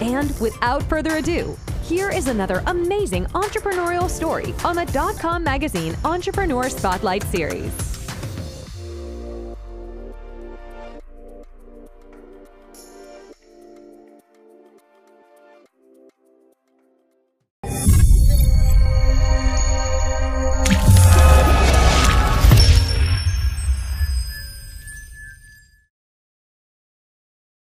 And without further ado, here is another amazing entrepreneurial story on the Dot Com Magazine Entrepreneur Spotlight Series.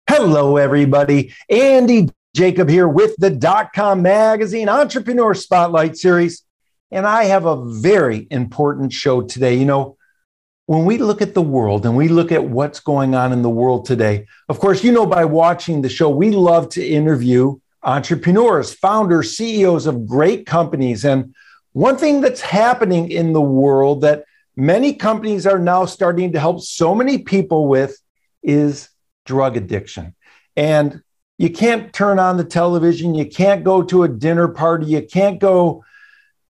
Hello, everybody. Andy Jacob here with the dot com Magazine Entrepreneur Spotlight Series. And I have a very important show today. You know, when we look at the world and we look at what's going on in the world today, of course, you know, by watching the show, we love to interview entrepreneurs, founders, CEOs of great companies. And one thing that's happening in the world that many companies are now starting to help so many people with is drug addiction. And you can't turn on the television. You can't go to a dinner party. You can't go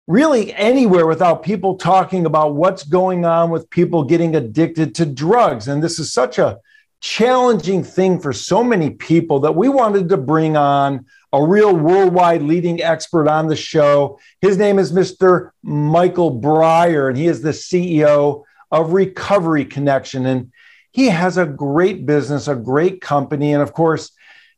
really anywhere without people talking about what's going on with people getting addicted to drugs. And this is such a challenging thing for so many people that we wanted to bring on a real worldwide leading expert on the show. His name is Mr. Michael Brier, and he is the CEO of Recovery Connection. And he has a great business, a great company. And of course,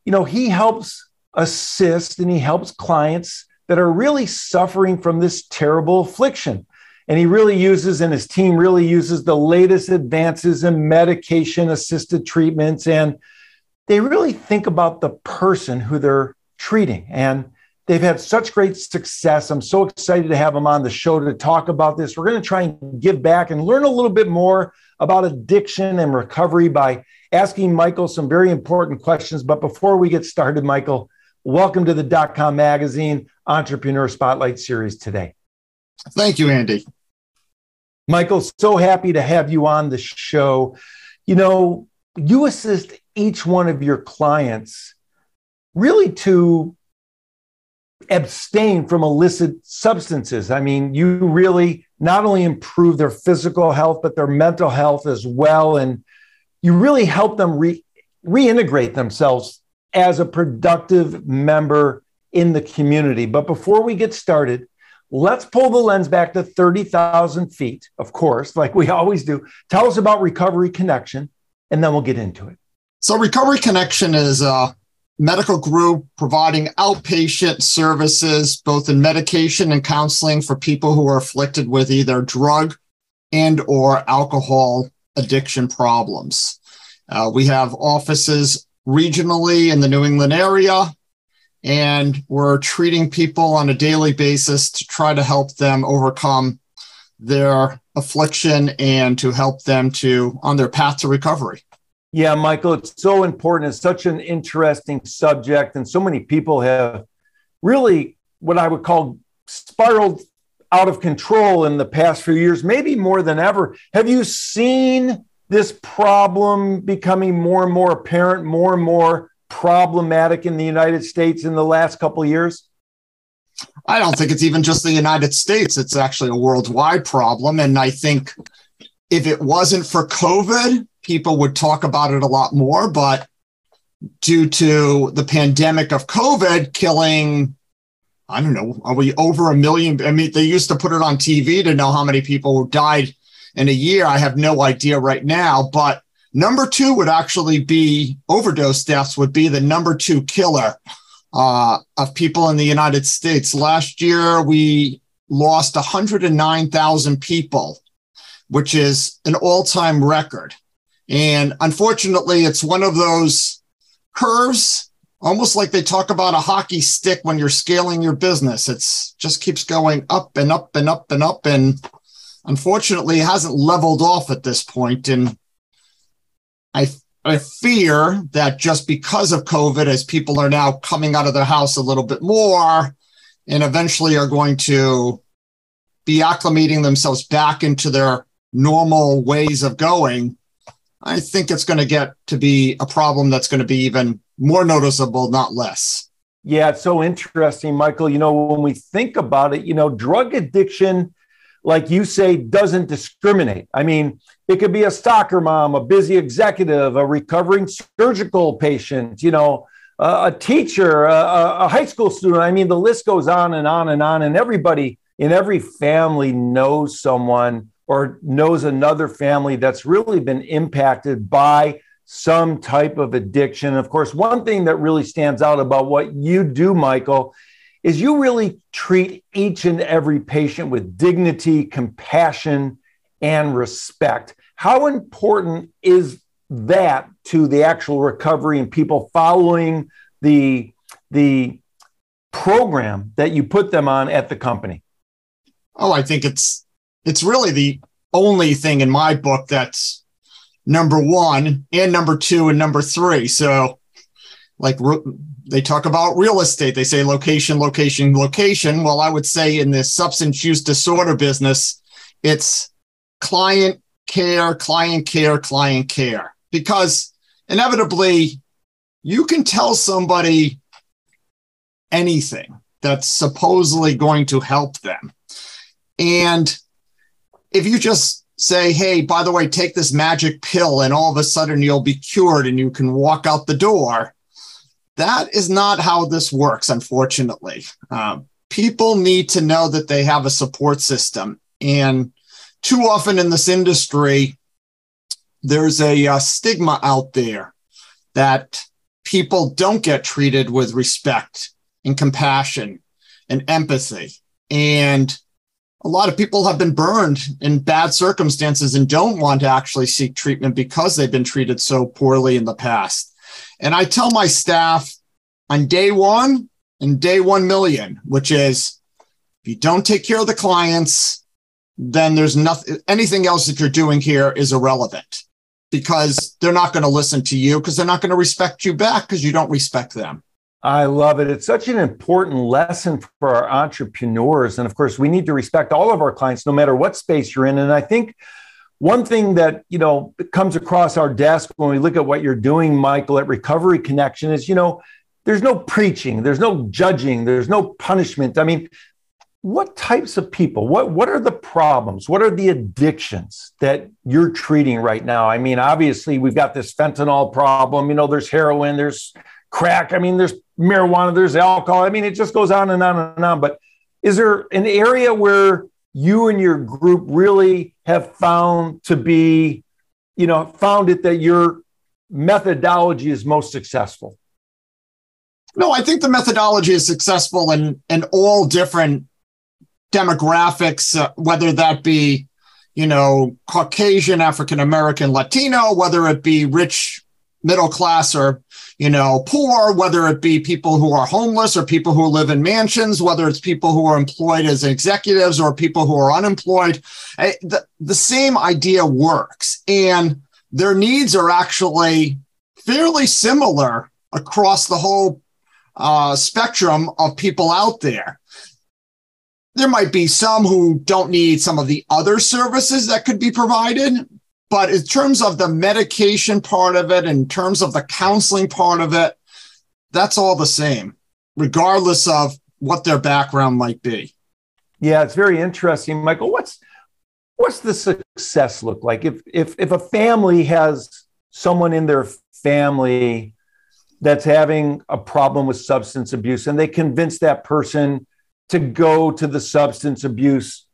you know, he helps assist and he helps clients that are really suffering from this terrible affliction. And he really uses, and his team really uses the latest advances in medication assisted treatments. And they really think about the person who they're treating. And they've had such great success. I'm so excited to have him on the show to talk about this. We're going to try and give back and learn a little bit more about addiction and recovery by asking Michael some very important questions. But before we get started, Michael, welcome to the Dot Com Magazine Entrepreneur Spotlight Series today. Thank you, Andy. Michael, so happy to have you on the show. You know, you assist each one of your clients really to abstain from illicit substances. I mean, you really not only improve their physical health, but their mental health as well. And you really help them re- reintegrate themselves as a productive member in the community. But before we get started, let's pull the lens back to 30,000 feet, of course, like we always do. Tell us about Recovery Connection, and then we'll get into it. So, Recovery Connection is a medical group providing outpatient services, both in medication and counseling for people who are afflicted with either drug and or alcohol addiction problems. Uh, we have offices regionally in the New England area, and we're treating people on a daily basis to try to help them overcome their affliction and to help them to on their path to recovery. Yeah, Michael, it's so important. It's such an interesting subject, and so many people have really what I would call spiraled out of control in the past few years, maybe more than ever. Have you seen this problem becoming more and more apparent, more and more problematic in the United States in the last couple of years? I don't think it's even just the United States. It's actually a worldwide problem. And I think if it wasn't for COVID, people would talk about it a lot more. But due to the pandemic of COVID killing I don't know, are we over a million? I mean, they used to put it on TV to know how many people died in a year. I have no idea right now, but number two would actually be overdose deaths would be the number two killer uh, of people in the United States. Last year, we lost 109,000 people, which is an all time record. And unfortunately, it's one of those curves almost like they talk about a hockey stick when you're scaling your business. It's just keeps going up and up and up and up. And unfortunately, it hasn't leveled off at this point. And I, I fear that just because of COVID, as people are now coming out of their house a little bit more and eventually are going to be acclimating themselves back into their normal ways of going, I think it's going to get to be a problem that's going to be even more noticeable, not less. Yeah, it's so interesting, Michael. You know, when we think about it, you know, drug addiction, like you say, doesn't discriminate. I mean, it could be a soccer mom, a busy executive, a recovering surgical patient, you know, a teacher, a, a high school student. I mean, the list goes on and on and on. And everybody in every family knows someone or knows another family that's really been impacted by some type of addiction. Of course, one thing that really stands out about what you do, Michael, is you really treat each and every patient with dignity, compassion, and respect. How important is that to the actual recovery and people following the, the program that you put them on at the company? Oh, I think it's it's really the only thing in my book that's number one and number two and number three. So, like they talk about real estate, they say location, location, location. Well, I would say in the substance use disorder business, it's client care, client care, client care, because inevitably you can tell somebody anything that's supposedly going to help them. And if you just say, hey, by the way, take this magic pill and all of a sudden you'll be cured and you can walk out the door. That is not how this works, unfortunately. Um, people need to know that they have a support system. And too often in this industry, there's a uh, stigma out there that people don't get treated with respect and compassion and empathy. And a lot of people have been burned in bad circumstances and don't want to actually seek treatment because they've been treated so poorly in the past. And I tell my staff on day one and day 1 million, which is if you don't take care of the clients, then there's nothing, anything else that you're doing here is irrelevant because they're not going to listen to you because they're not going to respect you back because you don't respect them. I love it. It's such an important lesson for our entrepreneurs. And of course, we need to respect all of our clients, no matter what space you're in. And I think one thing that, you know, comes across our desk when we look at what you're doing, Michael, at Recovery Connection is, you know, there's no preaching, there's no judging, there's no punishment. I mean, what types of people what what are the problems what are the addictions that you're treating right now i mean obviously we've got this fentanyl problem you know there's heroin there's crack. I mean, there's marijuana, there's alcohol. I mean, it just goes on and on and on. But is there an area where you and your group really have found to be, you know, found it that your methodology is most successful? No, I think the methodology is successful in in all different demographics, uh, whether that be, you know, Caucasian, African American, Latino, whether it be rich, middle class, or you know, poor, whether it be people who are homeless or people who live in mansions, whether it's people who are employed as executives or people who are unemployed. The, the same idea works. And their needs are actually fairly similar across the whole uh, spectrum of people out there. There might be some who don't need some of the other services that could be provided, but in terms of the medication part of it, in terms of the counseling part of it, that's all the same, regardless of what their background might be. Yeah, it's very interesting, Michael. What's what's the success look like if if if a family has someone in their family that's having a problem with substance abuse and they convince that person to go to the substance abuse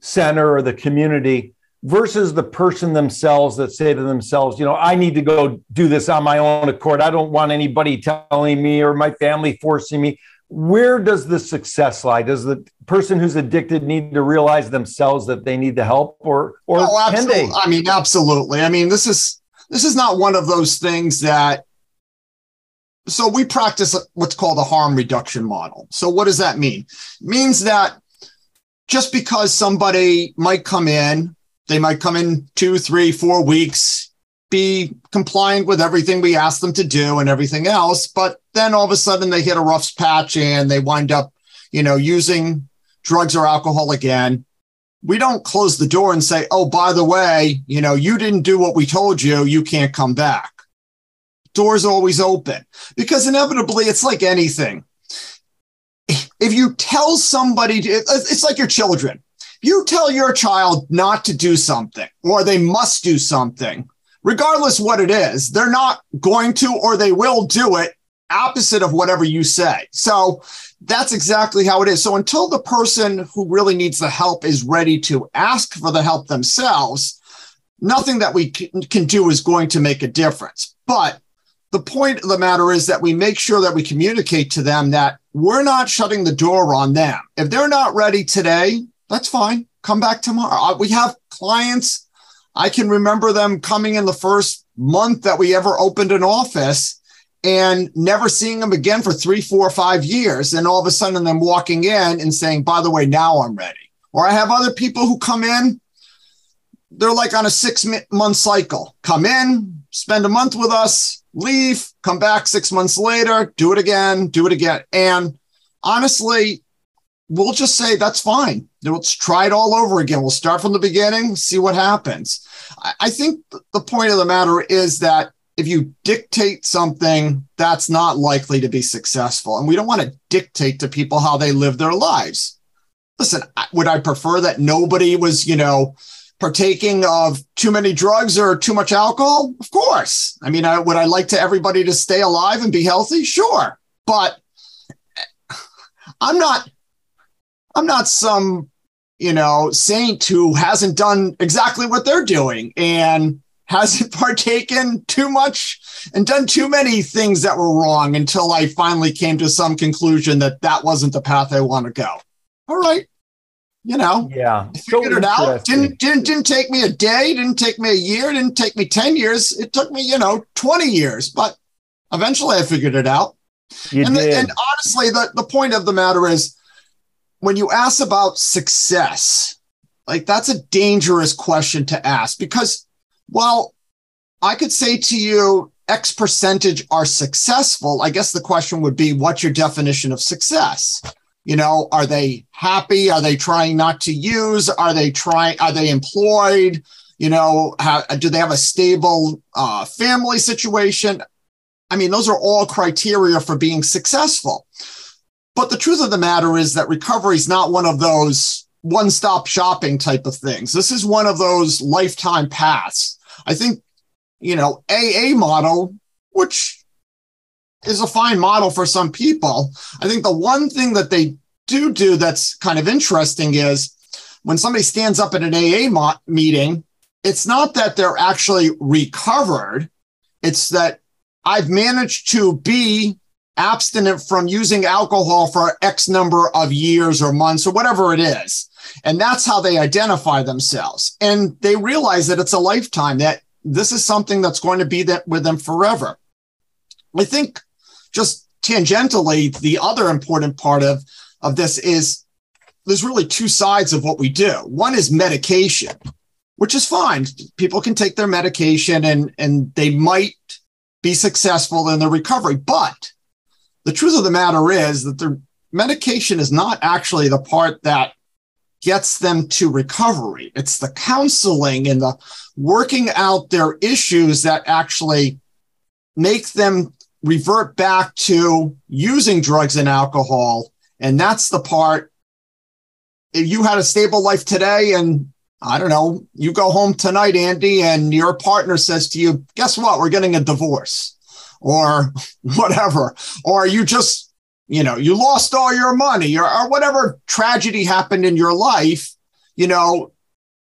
center or the community versus the person themselves that say to themselves, you know, I need to go do this on my own accord. I don't want anybody telling me or my family forcing me. Where does the success lie? Does the person who's addicted need to realize themselves that they need the help or or oh, can they? I mean, absolutely. I mean, this is this is not one of those things that so we practice what's called a harm reduction model. So what does that mean? It means that just because somebody might come in they might come in two, three, four weeks. be compliant with everything we ask them to do and everything else. But then all of a sudden they hit a rough patch and they wind up, you know, using drugs or alcohol again. We don't close the door and say, oh, by the way, you know, you didn't do what we told you. You can't come back. Doors always open because inevitably it's like anything. If you tell somebody, to, it's like your children. You tell your child not to do something or they must do something regardless what it is, they're not going to or they will do it opposite of whatever you say. So that's exactly how it is. So until the person who really needs the help is ready to ask for the help themselves, nothing that we can do is going to make a difference. But the point of the matter is that we make sure that we communicate to them that we're not shutting the door on them. If they're not ready today, that's fine. Come back tomorrow. We have clients I can remember them coming in the first month that we ever opened an office and never seeing them again for three, four, five years. And all of a sudden, them walking in and saying, by the way, now I'm ready. Or I have other people who come in, they're like on a six month cycle come in, spend a month with us, leave, come back six months later, do it again, do it again. And honestly, we'll just say that's fine. Let's try it all over again. We'll start from the beginning, see what happens. I think the point of the matter is that if you dictate something, that's not likely to be successful. And we don't want to dictate to people how they live their lives. Listen, would I prefer that nobody was, you know, partaking of too many drugs or too much alcohol? Of course. I mean, I, would I like to everybody to stay alive and be healthy? Sure. But eh, I'm not I'm not some, you know, saint who hasn't done exactly what they're doing and hasn't partaken too much and done too many things that were wrong until I finally came to some conclusion that that wasn't the path I want to go. All right. You know, yeah, figured so it out. Didn't, didn't, didn't take me a day, didn't take me a year, didn't take me 10 years. It took me, you know, 20 years, but eventually I figured it out. You and, did. The, and honestly, the, the point of the matter is when you ask about success, like that's a dangerous question to ask because, well, I could say to you, X percentage are successful. I guess the question would be, what's your definition of success? You know, are they happy? Are they trying not to use? Are they trying? Are they employed? You know, how, do they have a stable uh, family situation? I mean, those are all criteria for being successful. But the truth of the matter is that recovery is not one of those one stop shopping type of things. This is one of those lifetime paths. I think, you know, AA model, which is a fine model for some people. I think the one thing that they do do that's kind of interesting is when somebody stands up at an AA mo- meeting, it's not that they're actually recovered. It's that I've managed to be abstinent from using alcohol for X number of years or months or whatever it is. And that's how they identify themselves. And they realize that it's a lifetime, that this is something that's going to be that with them forever. I think just tangentially, the other important part of, of this is there's really two sides of what we do. One is medication, which is fine. People can take their medication and, and they might be successful in their recovery. But the truth of the matter is that the medication is not actually the part that gets them to recovery. It's the counseling and the working out their issues that actually make them revert back to using drugs and alcohol. And that's the part. If you had a stable life today and I don't know, you go home tonight, Andy, and your partner says to you, guess what? We're getting a divorce or whatever, or you just, you know, you lost all your money or, or whatever tragedy happened in your life, you know,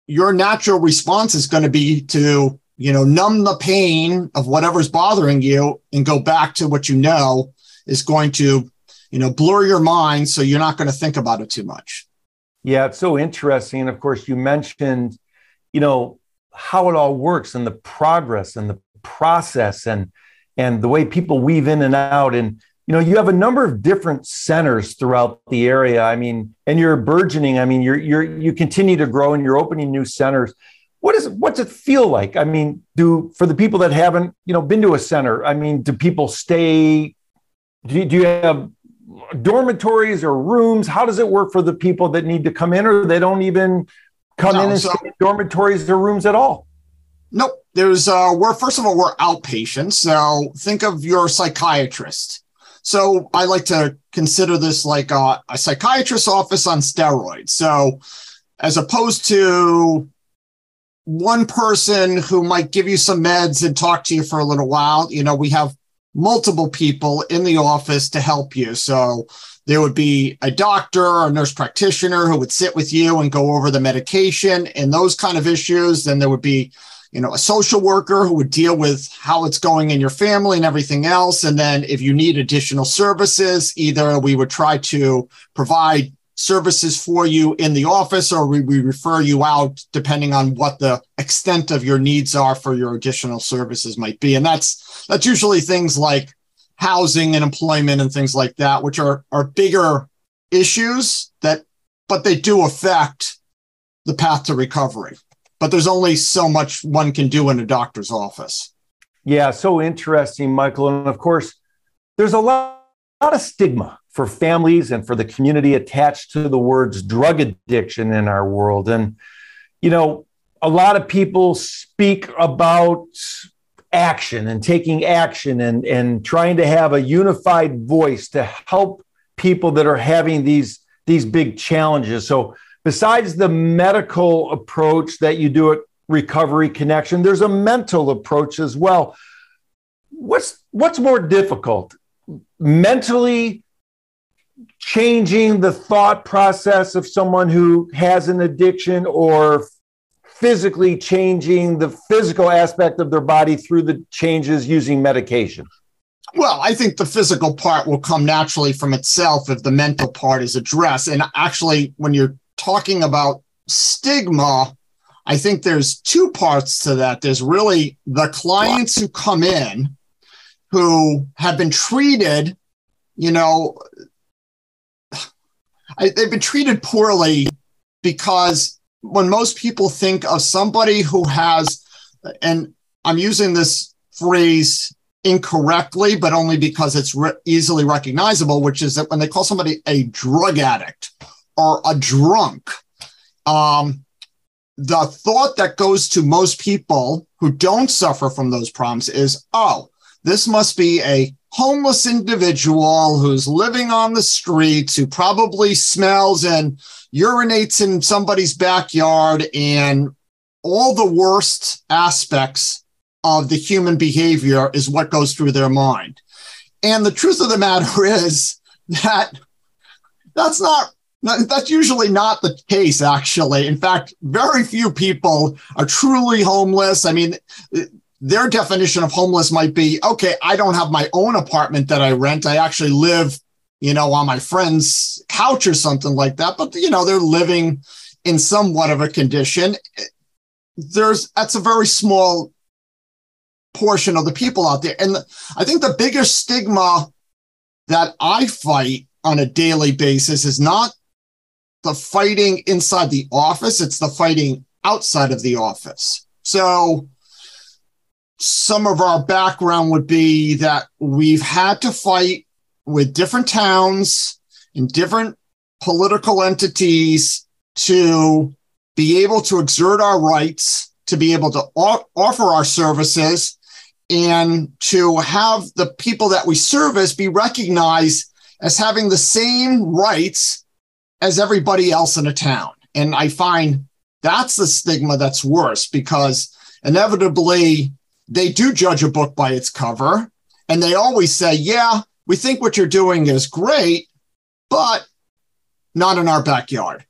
your natural response is going to be to, you know, numb the pain of whatever's bothering you and go back to what you know is going to, you know, blur your mind so you're not going to think about it too much. Yeah, it's so interesting. And of course, you mentioned, you know, how it all works and the progress and the process and and the way people weave in and out. And, you know, you have a number of different centers throughout the area. I mean, and you're burgeoning. I mean, you're, you're, you continue to grow and you're opening new centers. what is what's it feel like? I mean, do for the people that haven't, you know, been to a center, I mean, do people stay? Do you, do you have dormitories or rooms? How does it work for the people that need to come in, or they don't even come no, in and so, stay in dormitories or rooms at all? Nope. There's uh we're first of all, we're outpatients. So think of your psychiatrist. So I like to consider this like a, a psychiatrist's office on steroids. So as opposed to one person who might give you some meds and talk to you for a little while, you know, we have multiple people in the office to help you. So there would be a doctor or a nurse practitioner who would sit with you and go over the medication and those kind of issues. Then there would be you know, a social worker who would deal with how it's going in your family and everything else. And then if you need additional services, either we would try to provide services for you in the office or we, we refer you out depending on what the extent of your needs are for your additional services might be. And that's that's usually things like housing and employment and things like that, which are are bigger issues that but they do affect the path to recovery but there's only so much one can do in a doctor's office. Yeah, so interesting, Michael. And of course, there's a lot, a lot of stigma for families and for the community attached to the words drug addiction in our world. And, you know, a lot of people speak about action and taking action and, and trying to have a unified voice to help people that are having these, these big challenges. So besides the medical approach that you do at Recovery Connection, there's a mental approach as well. What's what's more difficult? Mentally changing the thought process of someone who has an addiction or physically changing the physical aspect of their body through the changes using medication? Well, I think the physical part will come naturally from itself if the mental part is addressed. And actually, when you're talking about stigma, I think there's two parts to that. There's really the clients who come in who have been treated, you know, I, they've been treated poorly because when most people think of somebody who has, and I'm using this phrase incorrectly, but only because it's re- easily recognizable, which is that when they call somebody a drug addict or a drunk, um, the thought that goes to most people who don't suffer from those problems is, oh, this must be a homeless individual who's living on the streets, who probably smells and urinates in somebody's backyard, and all the worst aspects of the human behavior is what goes through their mind. And the truth of the matter is that that's not that's usually not the case, actually. In fact, very few people are truly homeless. I mean, their definition of homeless might be okay, I don't have my own apartment that I rent. I actually live, you know, on my friend's couch or something like that. But, you know, they're living in somewhat of a condition. There's that's a very small portion of the people out there. And I think the biggest stigma that I fight on a daily basis is not the fighting inside the office, it's the fighting outside of the office. So, some of our background would be that we've had to fight with different towns and different political entities to be able to exert our rights, to be able to offer our services, and to have the people that we service be recognized as having the same rights as everybody else in a town. And I find that's the stigma that's worse because inevitably they do judge a book by its cover and they always say, yeah, we think what you're doing is great, but not in our backyard.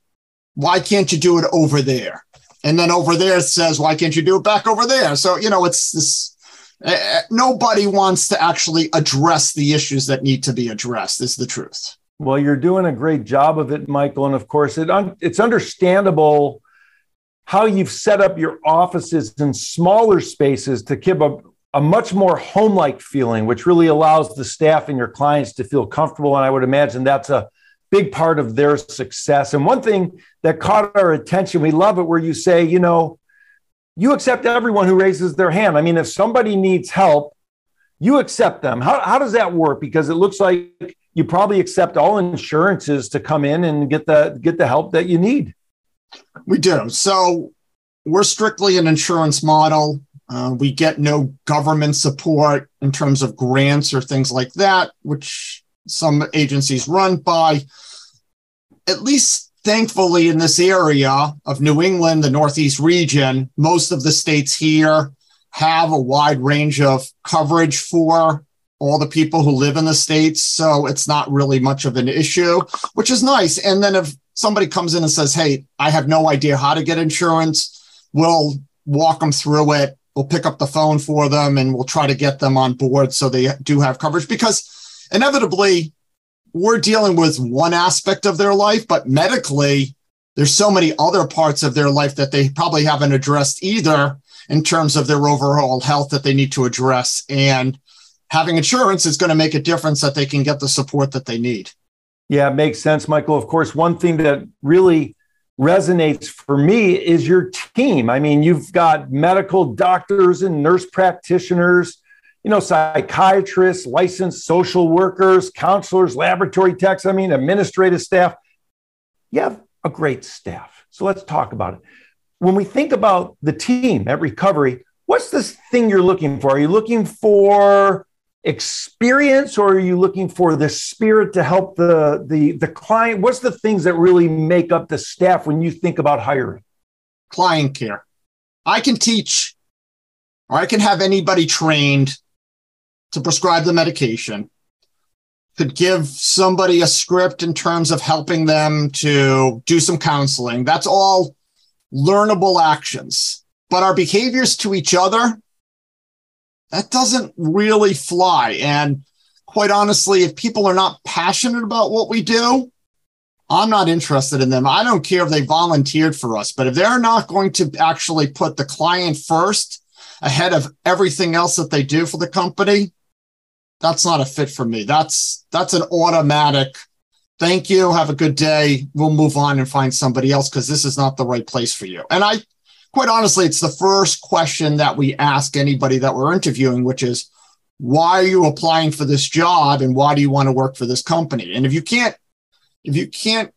Why can't you do it over there? And then over there it says, why can't you do it back over there? So, you know, it's this. Uh, nobody wants to actually address the issues that need to be addressed, is the truth. Well, you're doing a great job of it, Michael. And of course, it un- it's understandable how you've set up your offices in smaller spaces to give a, a much more home like feeling, which really allows the staff and your clients to feel comfortable. And I would imagine that's a big part of their success. And one thing that caught our attention, we love it, where you say, you know, you accept everyone who raises their hand. I mean, if somebody needs help, you accept them. How, how does that work? Because it looks like you probably accept all insurances to come in and get the get the help that you need. We do. So we're strictly an insurance model. Uh, we get no government support in terms of grants or things like that, which some agencies run by. At least thankfully, in this area of New England, the Northeast region, most of the states here have a wide range of coverage for all the people who live in the states. So it's not really much of an issue, which is nice. And then if somebody comes in and says, Hey, I have no idea how to get insurance, we'll walk them through it. We'll pick up the phone for them and we'll try to get them on board so they do have coverage because inevitably we're dealing with one aspect of their life, but medically, there's so many other parts of their life that they probably haven't addressed either in terms of their overall health that they need to address. And having insurance is going to make a difference that they can get the support that they need. Yeah, it makes sense, Michael. Of course, one thing that really resonates for me is your team. I mean, you've got medical doctors and nurse practitioners you know, psychiatrists, licensed social workers, counselors, laboratory techs, I mean, administrative staff. You have a great staff. So let's talk about it. When we think about the team at recovery, what's this thing you're looking for? Are you looking for experience or are you looking for the spirit to help the, the, the client? What's the things that really make up the staff when you think about hiring? Client care. I can teach or I can have anybody trained to prescribe the medication, could give somebody a script in terms of helping them to do some counseling. That's all learnable actions. But our behaviors to each other, that doesn't really fly. And quite honestly, if people are not passionate about what we do, I'm not interested in them. I don't care if they volunteered for us, but if they're not going to actually put the client first ahead of everything else that they do for the company, that's not a fit for me. That's that's an automatic. Thank you. Have a good day. We'll move on and find somebody else because this is not the right place for you. And I, quite honestly, it's the first question that we ask anybody that we're interviewing, which is, why are you applying for this job and why do you want to work for this company? And if you can't, if you can't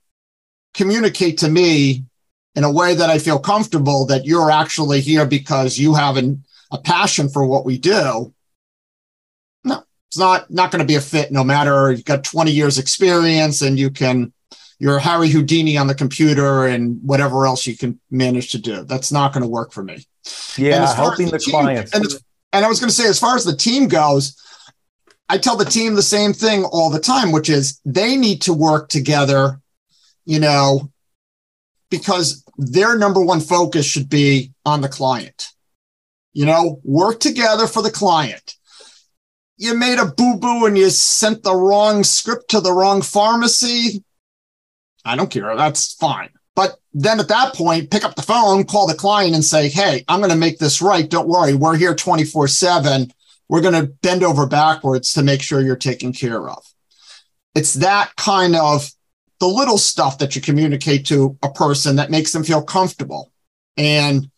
communicate to me in a way that I feel comfortable that you're actually here because you have an, a passion for what we do, it's not not going to be a fit no matter you've got 20 years experience and you can you're Harry Houdini on the computer and whatever else you can manage to do. That's not going to work for me. Yeah, helping the, the clients. And, and I was going to say, as far as the team goes, I tell the team the same thing all the time, which is they need to work together, you know, because their number one focus should be on the client. You know, work together for the client you made a boo boo and you sent the wrong script to the wrong pharmacy. I don't care. That's fine. But then at that point, pick up the phone, call the client and say, Hey, I'm going to make this right. Don't worry. We're here 24 seven. We're going to bend over backwards to make sure you're taken care of. It's that kind of the little stuff that you communicate to a person that makes them feel comfortable. And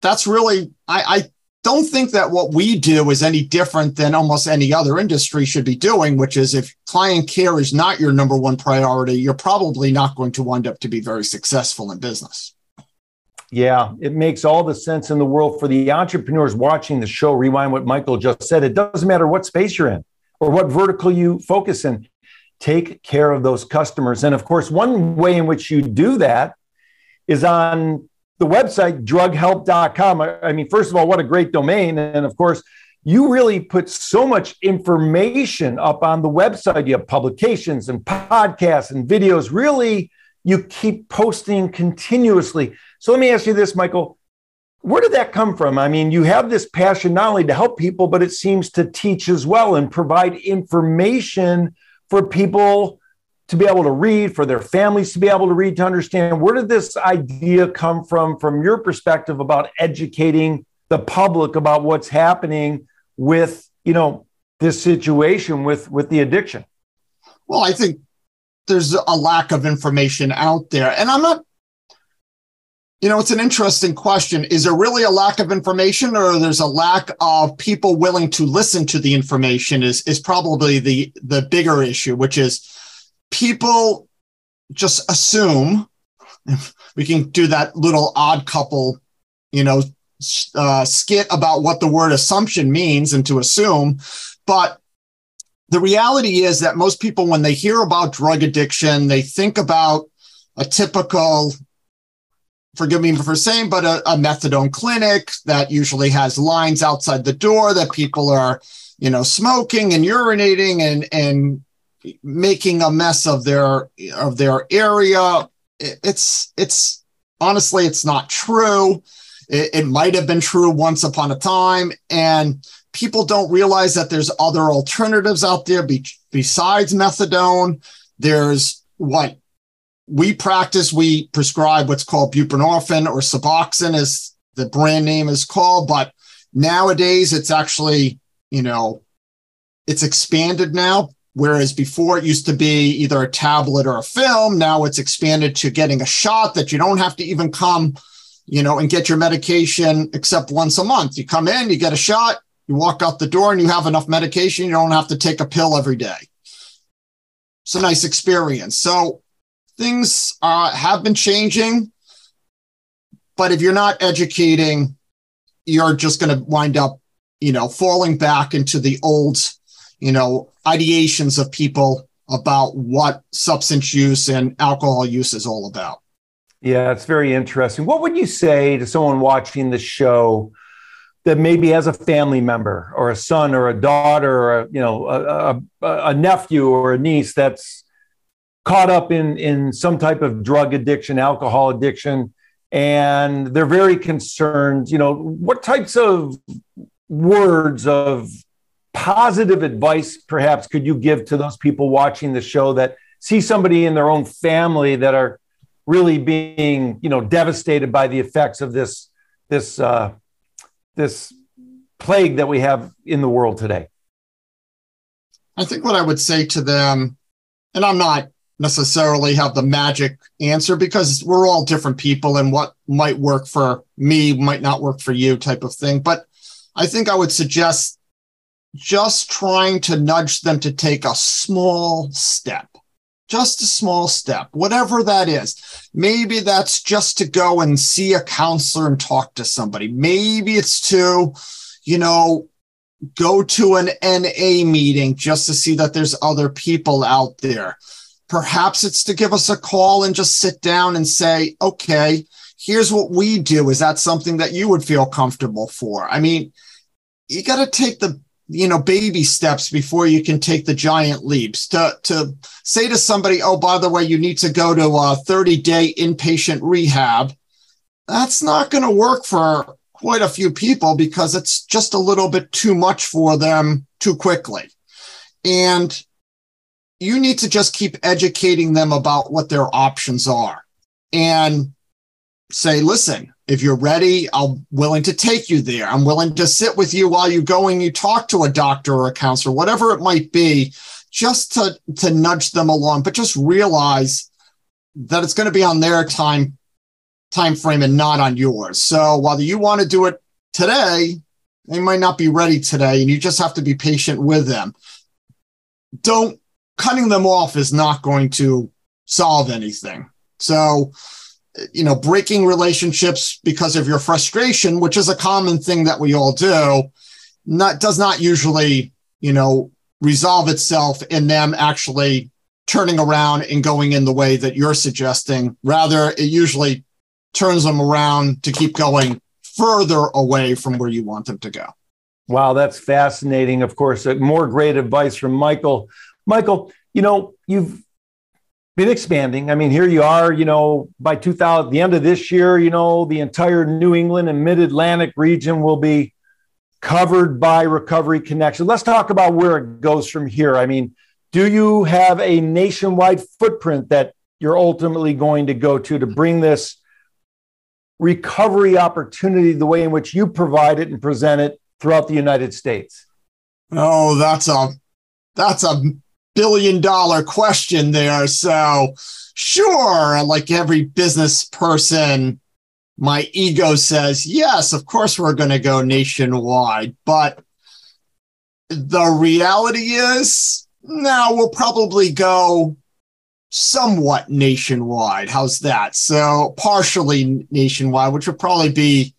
that's really, I, I don't think that what we do is any different than almost any other industry should be doing, which is if client care is not your number one priority, you're probably not going to wind up to be very successful in business. Yeah, it makes all the sense in the world for the entrepreneurs watching the show. Rewind what Michael just said. It doesn't matter what space you're in or what vertical you focus in. Take care of those customers. And of course, one way in which you do that is on the website drughelp.com i mean first of all what a great domain. And of course you really put so much information up on the website. You have publications and podcasts and videos. Really you keep posting continuously. So let me ask you this michael. Where did that come from? I mean you have this passion not only to help people but it seems to teach as well and provide information for people to be able to read, for their families to be able to read, to understand where did this idea come from, from your perspective about educating the public about what's happening with, you know, this situation with with the addiction? Well, I think there's a lack of information out there, and I'm not. you know, it's an interesting question. Is there really a lack of information or there's a lack of people willing to listen to the information is, is probably the, the bigger issue, which is people just assume we can do that little odd couple, you know, uh, skit about what the word assumption means and to assume. But the reality is that most people, when they hear about drug addiction, they think about a typical forgive me for saying, but a, a, methadone clinic that usually has lines outside the door that people are, you know, smoking and urinating and and making a mess of their of their area. It's it's honestly, it's not true. It, it might have been true once upon a time, and people don't realize that there's other alternatives out there be, besides methadone. There's what we practice, we prescribe what's called buprenorphine or Suboxone, as the brand name is called. But nowadays, it's actually, you know, it's expanded now. Whereas before it used to be either a tablet or a film, now it's expanded to getting a shot that you don't have to even come, you know, and get your medication except once a month. You come in, you get a shot, you walk out the door, and you have enough medication. You don't have to take a pill every day. It's a nice experience. So things uh, have been changing, but if you're not educating, you're just going to wind up, you know, falling back into the old, you know, ideations of people about what substance use and alcohol use is all about. Yeah, it's very interesting. What would you say to someone watching the show that maybe has a family member or a son or a daughter or a, you know a, a, a nephew or a niece that's caught up in in some type of drug addiction, alcohol addiction, and they're very concerned. You know, what types of words of positive advice perhaps could you give to those people watching the show that see somebody in their own family that are really being you know devastated by the effects of this this uh, this plague that we have in the world today? I think what i would say to them and i'm not necessarily have the magic answer because we're all different people and what might work for me might not work for you type of thing but i think i would suggest just trying to nudge them to take a small step just a small step whatever that is maybe that's just to go and see a counselor and talk to somebody maybe it's to you know go to an NA meeting just to see that there's other people out there Perhaps it's to give us a call and just sit down and say, okay, here's what we do. Is that something that you would feel comfortable for? I mean, you got to take the you know baby steps before you can take the giant leaps. To to say to somebody oh by the way you need to go to a 30 day inpatient rehab that's not going to work for quite a few people because it's just a little bit too much for them too quickly. And you need to just keep educating them about what their options are and say, listen, if you're ready, I'm willing to take you there. I'm willing to sit with you while you go and you talk to a doctor or a counselor, whatever it might be, just to, to nudge them along, but just realize that it's going to be on their time time frame and not on yours. So while you want to do it today, they might not be ready today, and you just have to be patient with them. Don't cutting them off is not going to solve anything. So, you know, breaking relationships because of your frustration, which is a common thing that we all do, not does not usually, you know, resolve itself in them actually turning around and going in the way that you're suggesting. Rather, it usually turns them around to keep going further away from where you want them to go. Wow, that's fascinating. Of course, uh, more great advice from Michael. Michael, you know, you've been expanding. I mean, here you are, you know, by 2000, the end of this year, you know, the entire New England and mid Atlantic region will be covered by Recovery Connection. Let's talk about where it goes from here. I mean, do you have a nationwide footprint that you're ultimately going to go to to bring this recovery opportunity the way in which you provide it and present it throughout the United States? Oh, that's a that's a billion dollar question there. So, sure, like every business person, my ego says, yes, of course we're going to go nationwide. But the reality is, no, we'll probably go somewhat nationwide. How's that? So partially nationwide, which would probably be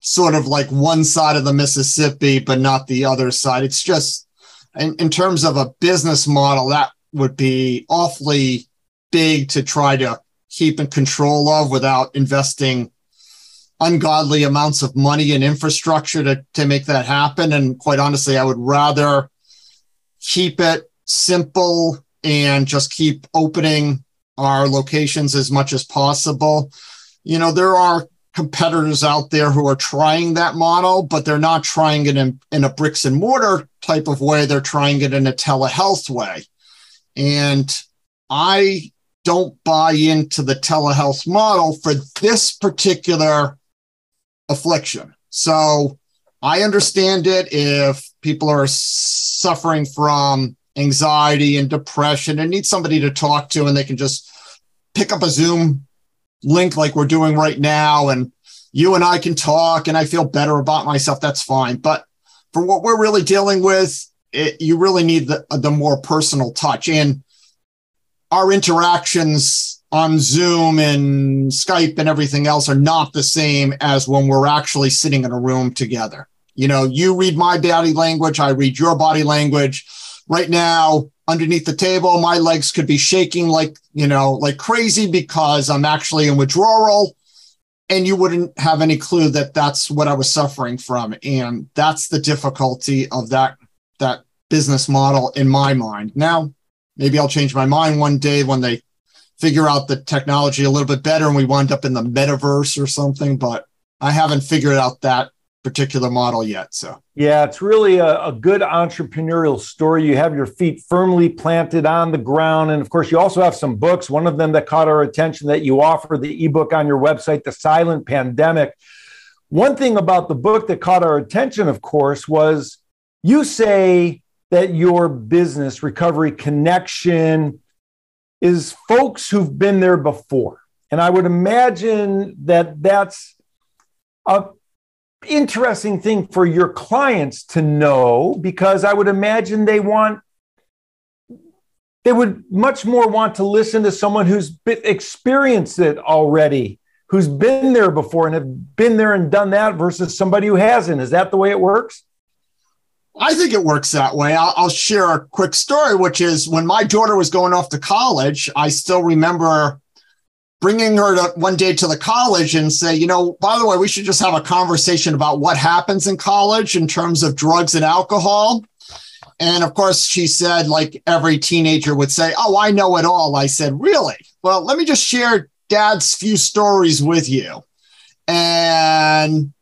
sort of like one side of the Mississippi, but not the other side. It's just in, in terms of a business model, that would be awfully big to try to keep in control of without investing ungodly amounts of money and infrastructure to, to make that happen. And quite honestly, I would rather keep it simple and just keep opening our locations as much as possible. You know, there are competitors out there who are trying that model, but they're not trying it in, in a bricks and mortar type of way. They're trying it in a telehealth way. And I don't buy into the telehealth model for this particular affliction. So I understand it if people are suffering from anxiety and depression and need somebody to talk to and they can just pick up a Zoom link like we're doing right now and you and I can talk and I feel better about myself, that's fine. But for what we're really dealing with, it, you really need the, the more personal touch. And our interactions on Zoom and Skype and everything else are not the same as when we're actually sitting in a room together. You know, you read my body language, I read your body language. Right now, underneath the table, my legs could be shaking like, you know, like crazy because I'm actually in withdrawal. And you wouldn't have any clue that that's what I was suffering from. And that's the difficulty of that, that business model in my mind. Now, maybe I'll change my mind one day when they figure out the technology a little bit better and we wind up in the metaverse or something, but I haven't figured out that particular model yet. So, yeah, it's really a, a, good entrepreneurial story. You have your feet firmly planted on the ground. And of course, you also have some books. One of them that caught our attention that you offer the ebook on your website, The Silent Pandemic. One thing about the book that caught our attention, of course, was you say that your business, Recovery Connection, is folks who've been there before. And I would imagine that that's a interesting thing for your clients to know because I would imagine they want they would much more want to listen to someone who's experienced it already, who's been there before and have been there and done that versus somebody who hasn't. Is that the way it works? I think it works that way. I'll, I'll, share a quick story, which is when my daughter was going off to college, I still remember bringing her to, one day to the college and say, you know, by the way, we should just have a conversation about what happens in college in terms of drugs and alcohol. And of course, she said, like every teenager would say, Oh, I know it all. I said, Really? Well, let me just share dad's few stories with you. And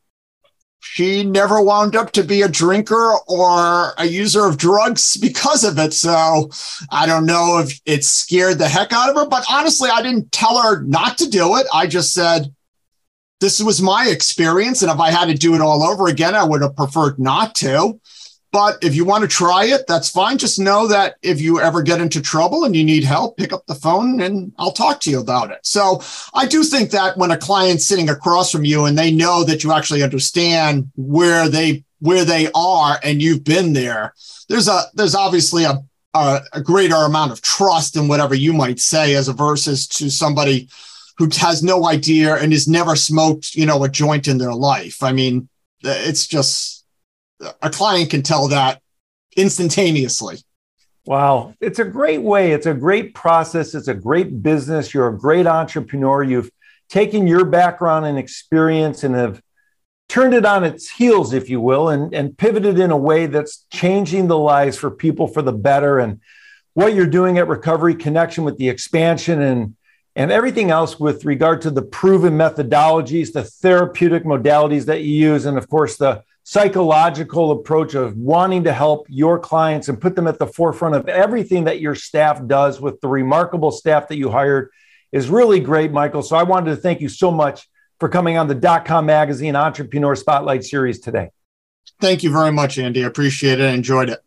she never wound up to be a drinker or a user of drugs because of it. So I don't know if it scared the heck out of her, but honestly, I didn't tell her not to do it. I just said, this was my experience. And if I had to do it all over again, I would have preferred not to. But if you want to try it, that's fine. Just know that if you ever get into trouble and you need help, pick up the phone and I'll talk to you about it. So I do think that when a client's sitting across from you and they know that you actually understand where they where they are and you've been there, there's a there's obviously a a, a greater amount of trust in whatever you might say as a versus to somebody who has no idea and has never smoked, you know, a joint in their life. I mean, it's just a client can tell that instantaneously. Wow. It's a great way. It's a great process. It's a great business. You're a great entrepreneur. You've taken your background and experience and have turned it on its heels, if you will, and, and pivoted in a way that's changing the lives for people for the better. And what you're doing at Recovery Connection with the expansion and and everything else with regard to the proven methodologies, the therapeutic modalities that you use, and of course the psychological approach of wanting to help your clients and put them at the forefront of everything that your staff does with the remarkable staff that you hired is really great, Michael. So I wanted to thank you so much for coming on the dot com magazine entrepreneur spotlight series today. Thank you very much, Andy. I appreciate it. I enjoyed it.